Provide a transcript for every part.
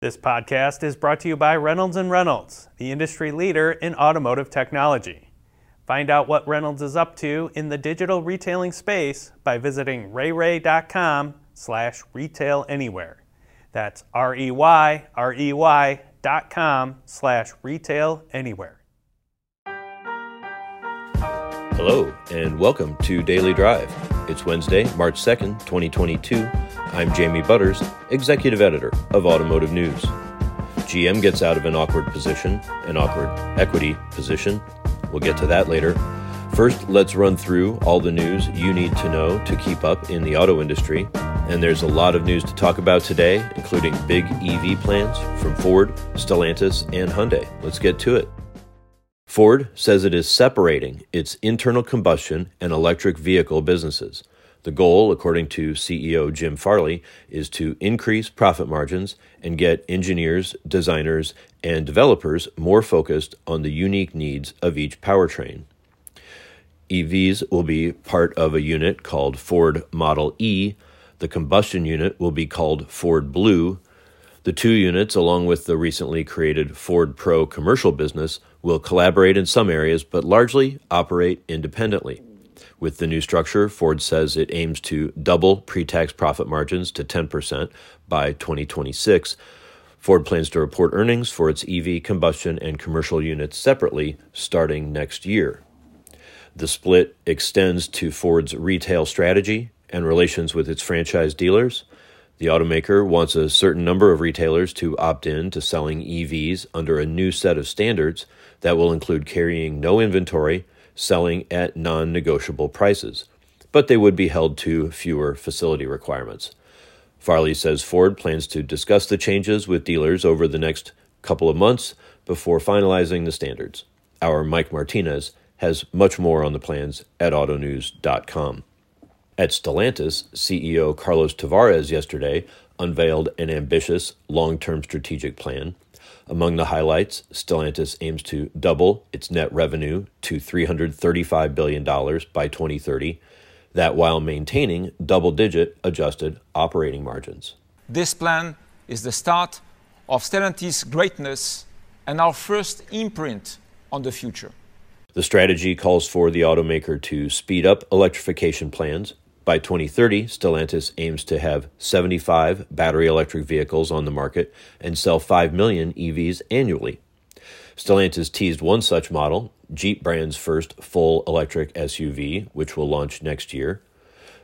This podcast is brought to you by Reynolds and Reynolds, the industry leader in automotive technology. Find out what Reynolds is up to in the digital retailing space by visiting reyrey.com slash retail anywhere. That's R-E-Y, R-E-Y dot com slash retail anywhere. Hello, and welcome to Daily Drive. It's Wednesday, March 2nd, 2022. I'm Jamie Butters, Executive Editor of Automotive News. GM gets out of an awkward position, an awkward equity position. We'll get to that later. First, let's run through all the news you need to know to keep up in the auto industry. And there's a lot of news to talk about today, including big EV plans from Ford, Stellantis, and Hyundai. Let's get to it. Ford says it is separating its internal combustion and electric vehicle businesses. The goal, according to CEO Jim Farley, is to increase profit margins and get engineers, designers, and developers more focused on the unique needs of each powertrain. EVs will be part of a unit called Ford Model E. The combustion unit will be called Ford Blue. The two units, along with the recently created Ford Pro commercial business, will collaborate in some areas but largely operate independently. With the new structure, Ford says it aims to double pre tax profit margins to 10% by 2026. Ford plans to report earnings for its EV combustion and commercial units separately starting next year. The split extends to Ford's retail strategy and relations with its franchise dealers. The automaker wants a certain number of retailers to opt in to selling EVs under a new set of standards that will include carrying no inventory, selling at non negotiable prices, but they would be held to fewer facility requirements. Farley says Ford plans to discuss the changes with dealers over the next couple of months before finalizing the standards. Our Mike Martinez has much more on the plans at autonews.com. At Stellantis, CEO Carlos Tavares yesterday unveiled an ambitious long term strategic plan. Among the highlights, Stellantis aims to double its net revenue to $335 billion by 2030, that while maintaining double digit adjusted operating margins. This plan is the start of Stellantis' greatness and our first imprint on the future. The strategy calls for the automaker to speed up electrification plans, by 2030, Stellantis aims to have 75 battery electric vehicles on the market and sell 5 million EVs annually. Stellantis teased one such model, Jeep brand's first full electric SUV, which will launch next year.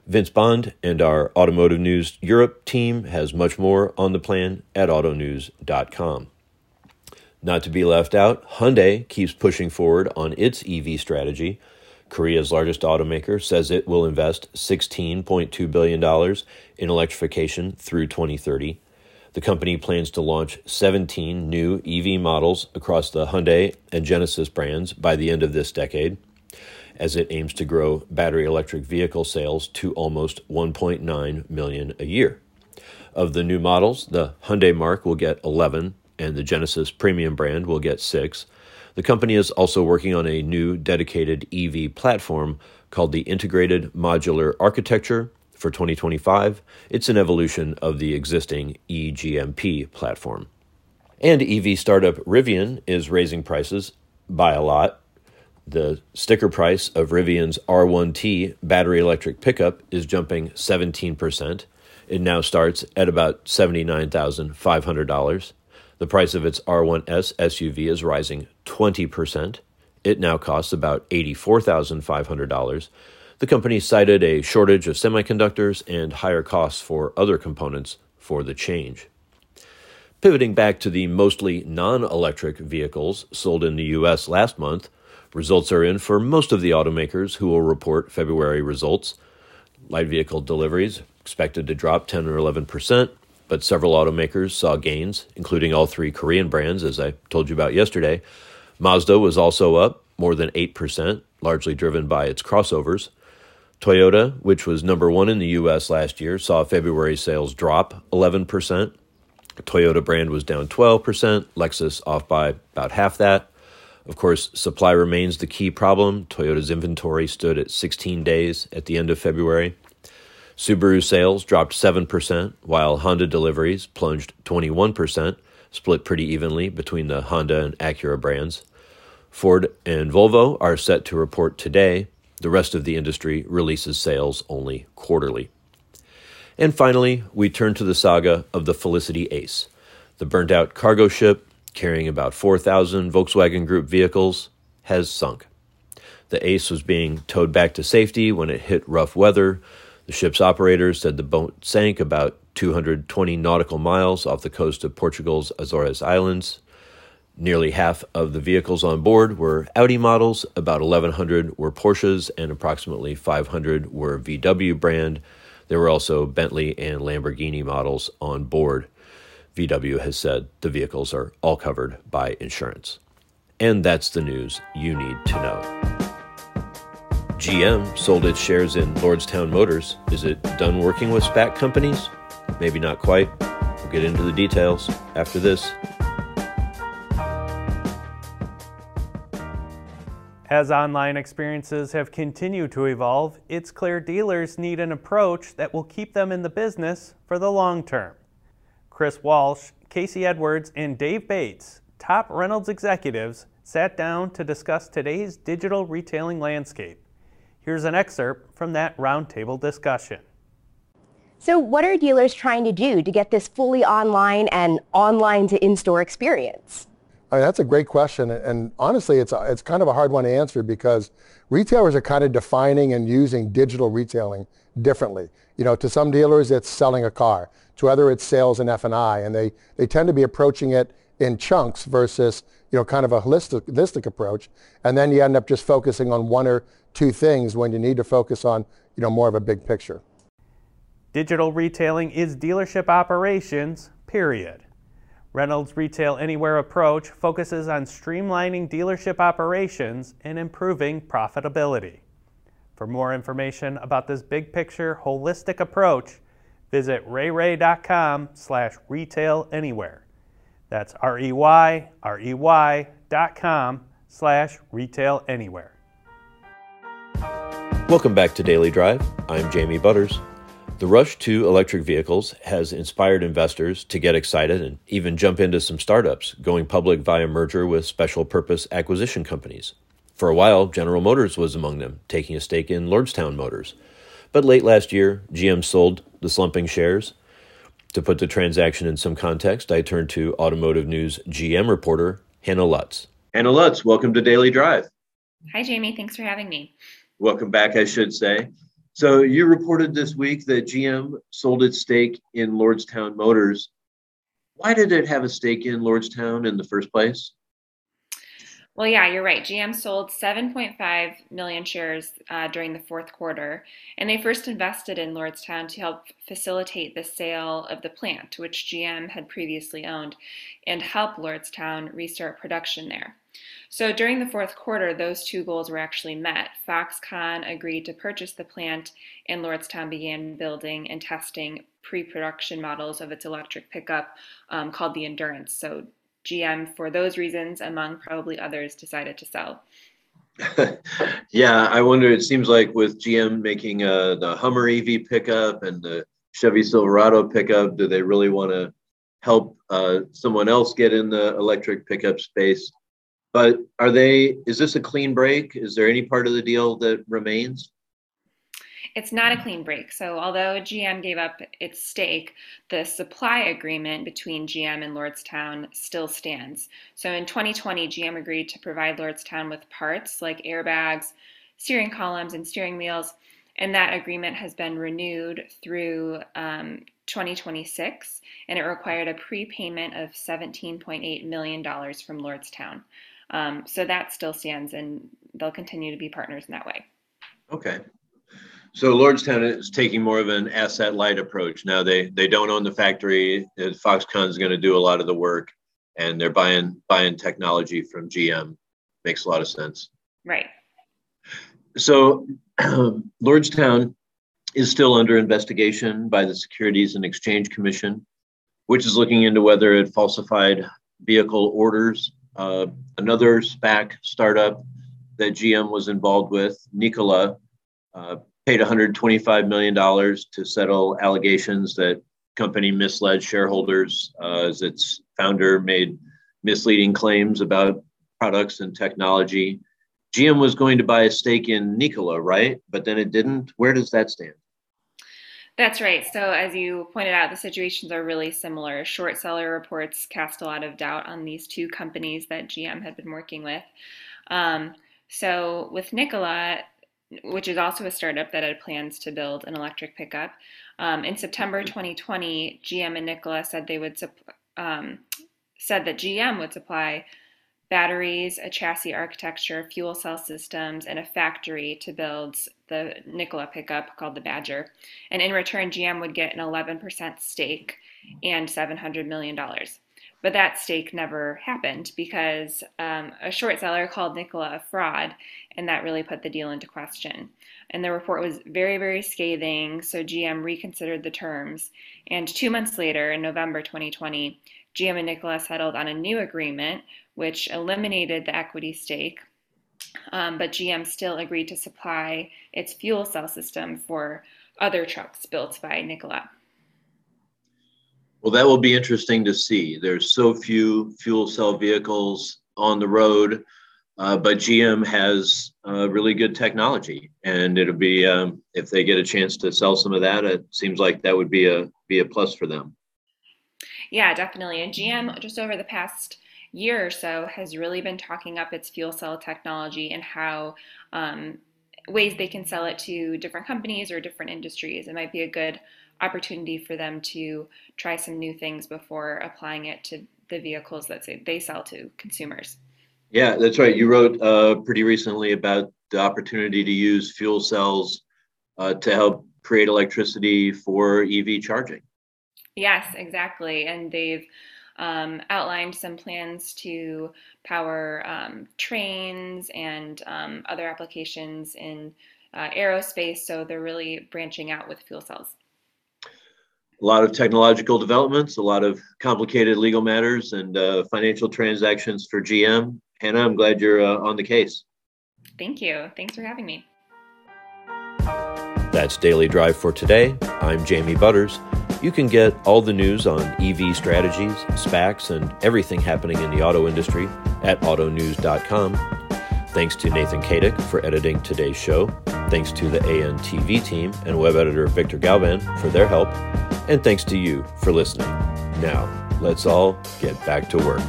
Vince Bond and our Automotive News Europe team has much more on the plan at autonews.com. Not to be left out, Hyundai keeps pushing forward on its EV strategy Korea's largest automaker says it will invest $16.2 billion in electrification through 2030. The company plans to launch 17 new EV models across the Hyundai and Genesis brands by the end of this decade, as it aims to grow battery electric vehicle sales to almost 1.9 million a year. Of the new models, the Hyundai marque will get 11 and the Genesis premium brand will get 6. The company is also working on a new dedicated EV platform called the Integrated Modular Architecture for 2025. It's an evolution of the existing eGMP platform. And EV startup Rivian is raising prices by a lot. The sticker price of Rivian's R1T battery electric pickup is jumping 17%. It now starts at about $79,500. The price of its R1S SUV is rising 20%. It now costs about $84,500. The company cited a shortage of semiconductors and higher costs for other components for the change. Pivoting back to the mostly non electric vehicles sold in the U.S. last month, results are in for most of the automakers who will report February results. Light vehicle deliveries expected to drop 10 or 11 percent but several automakers saw gains, including all three Korean brands, as I told you about yesterday. Mazda was also up more than 8%, largely driven by its crossovers. Toyota, which was number one in the U.S. last year, saw February sales drop 11%. Toyota brand was down 12%, Lexus off by about half that. Of course, supply remains the key problem. Toyota's inventory stood at 16 days at the end of February. Subaru sales dropped 7%, while Honda deliveries plunged 21%, split pretty evenly between the Honda and Acura brands. Ford and Volvo are set to report today. The rest of the industry releases sales only quarterly. And finally, we turn to the saga of the Felicity Ace, the burnt out cargo ship carrying about 4,000 Volkswagen Group vehicles, has sunk. The Ace was being towed back to safety when it hit rough weather. The ship's operators said the boat sank about 220 nautical miles off the coast of Portugal's Azores Islands. Nearly half of the vehicles on board were Audi models, about 1,100 were Porsches, and approximately 500 were VW brand. There were also Bentley and Lamborghini models on board. VW has said the vehicles are all covered by insurance. And that's the news you need to know. GM sold its shares in Lordstown Motors. Is it done working with SPAC companies? Maybe not quite. We'll get into the details after this. As online experiences have continued to evolve, it's clear dealers need an approach that will keep them in the business for the long term. Chris Walsh, Casey Edwards, and Dave Bates, top Reynolds executives, sat down to discuss today's digital retailing landscape. Here's an excerpt from that roundtable discussion. So, what are dealers trying to do to get this fully online and online to in store experience? I mean, that's a great question. And honestly, it's, a, it's kind of a hard one to answer because retailers are kind of defining and using digital retailing differently. You know, to some dealers, it's selling a car. To other, it's sales and F&I. And they, they tend to be approaching it in chunks versus, you know, kind of a holistic, holistic approach. And then you end up just focusing on one or two things when you need to focus on, you know, more of a big picture. Digital retailing is dealership operations, period. Reynolds' Retail Anywhere approach focuses on streamlining dealership operations and improving profitability. For more information about this big picture, holistic approach, visit reyrey.com slash retail anywhere. That's R-E-Y, R-E-Y dot com slash retail anywhere. Welcome back to Daily Drive. I'm Jamie Butters. The rush to electric vehicles has inspired investors to get excited and even jump into some startups, going public via merger with special purpose acquisition companies. For a while, General Motors was among them, taking a stake in Lordstown Motors. But late last year, GM sold the slumping shares. To put the transaction in some context, I turn to Automotive News GM reporter Hannah Lutz. Hannah Lutz, welcome to Daily Drive. Hi, Jamie. Thanks for having me. Welcome back, I should say. So you reported this week that GM sold its stake in Lordstown Motors. Why did it have a stake in Lordstown in the first place? Well, yeah, you're right. GM sold 7.5 million shares uh, during the fourth quarter, and they first invested in Lordstown to help facilitate the sale of the plant, which GM had previously owned, and help Lordstown restart production there. So during the fourth quarter, those two goals were actually met. Foxconn agreed to purchase the plant, and Lordstown began building and testing pre production models of its electric pickup um, called the Endurance. So GM, for those reasons, among probably others, decided to sell. yeah, I wonder. It seems like with GM making uh, the Hummer EV pickup and the Chevy Silverado pickup, do they really want to help uh, someone else get in the electric pickup space? But are they, is this a clean break? Is there any part of the deal that remains? It's not a clean break. So, although GM gave up its stake, the supply agreement between GM and Lordstown still stands. So, in 2020, GM agreed to provide Lordstown with parts like airbags, steering columns, and steering wheels. And that agreement has been renewed through um, 2026, and it required a prepayment of $17.8 million from Lordstown. Um, so that still stands, and they'll continue to be partners in that way. Okay. So Lordstown is taking more of an asset light approach. Now they they don't own the factory. Foxconn is going to do a lot of the work, and they're buying buying technology from GM. Makes a lot of sense. Right. So Lordstown is still under investigation by the Securities and Exchange Commission, which is looking into whether it falsified vehicle orders uh, another SPAC startup that GM was involved with, Nikola, uh, paid $125 million to settle allegations that company misled shareholders uh, as its founder made misleading claims about products and technology. GM was going to buy a stake in Nikola, right? But then it didn't. Where does that stand? That's right. So, as you pointed out, the situations are really similar. Short seller reports cast a lot of doubt on these two companies that GM had been working with. Um, so, with Nikola, which is also a startup that had plans to build an electric pickup, um, in September 2020, GM and Nikola said they would um, said that GM would supply batteries, a chassis architecture, fuel cell systems, and a factory to build the Nikola pickup called the Badger. And in return, GM would get an 11% stake and $700 million. But that stake never happened because um, a short seller called Nikola a fraud, and that really put the deal into question. And the report was very, very scathing, so GM reconsidered the terms. And two months later, in November 2020, GM and Nikola settled on a new agreement which eliminated the equity stake, um, but GM still agreed to supply its fuel cell system for other trucks built by Nikola. Well, that will be interesting to see. There's so few fuel cell vehicles on the road, uh, but GM has uh, really good technology, and it'll be um, if they get a chance to sell some of that, it seems like that would be a be a plus for them. Yeah, definitely. And GM just over the past year or so has really been talking up its fuel cell technology and how um, ways they can sell it to different companies or different industries. It might be a good opportunity for them to try some new things before applying it to the vehicles that they sell to consumers. Yeah, that's right. You wrote uh, pretty recently about the opportunity to use fuel cells uh, to help create electricity for EV charging. Yes, exactly. And they've um, outlined some plans to power um, trains and um, other applications in uh, aerospace. So they're really branching out with fuel cells. A lot of technological developments, a lot of complicated legal matters, and uh, financial transactions for GM. Hannah, I'm glad you're uh, on the case. Thank you. Thanks for having me. That's Daily Drive for today. I'm Jamie Butters. You can get all the news on EV strategies, SPACs, and everything happening in the auto industry at autonews.com. Thanks to Nathan Kadick for editing today's show. Thanks to the ANTV team and web editor Victor Galvan for their help. And thanks to you for listening. Now, let's all get back to work.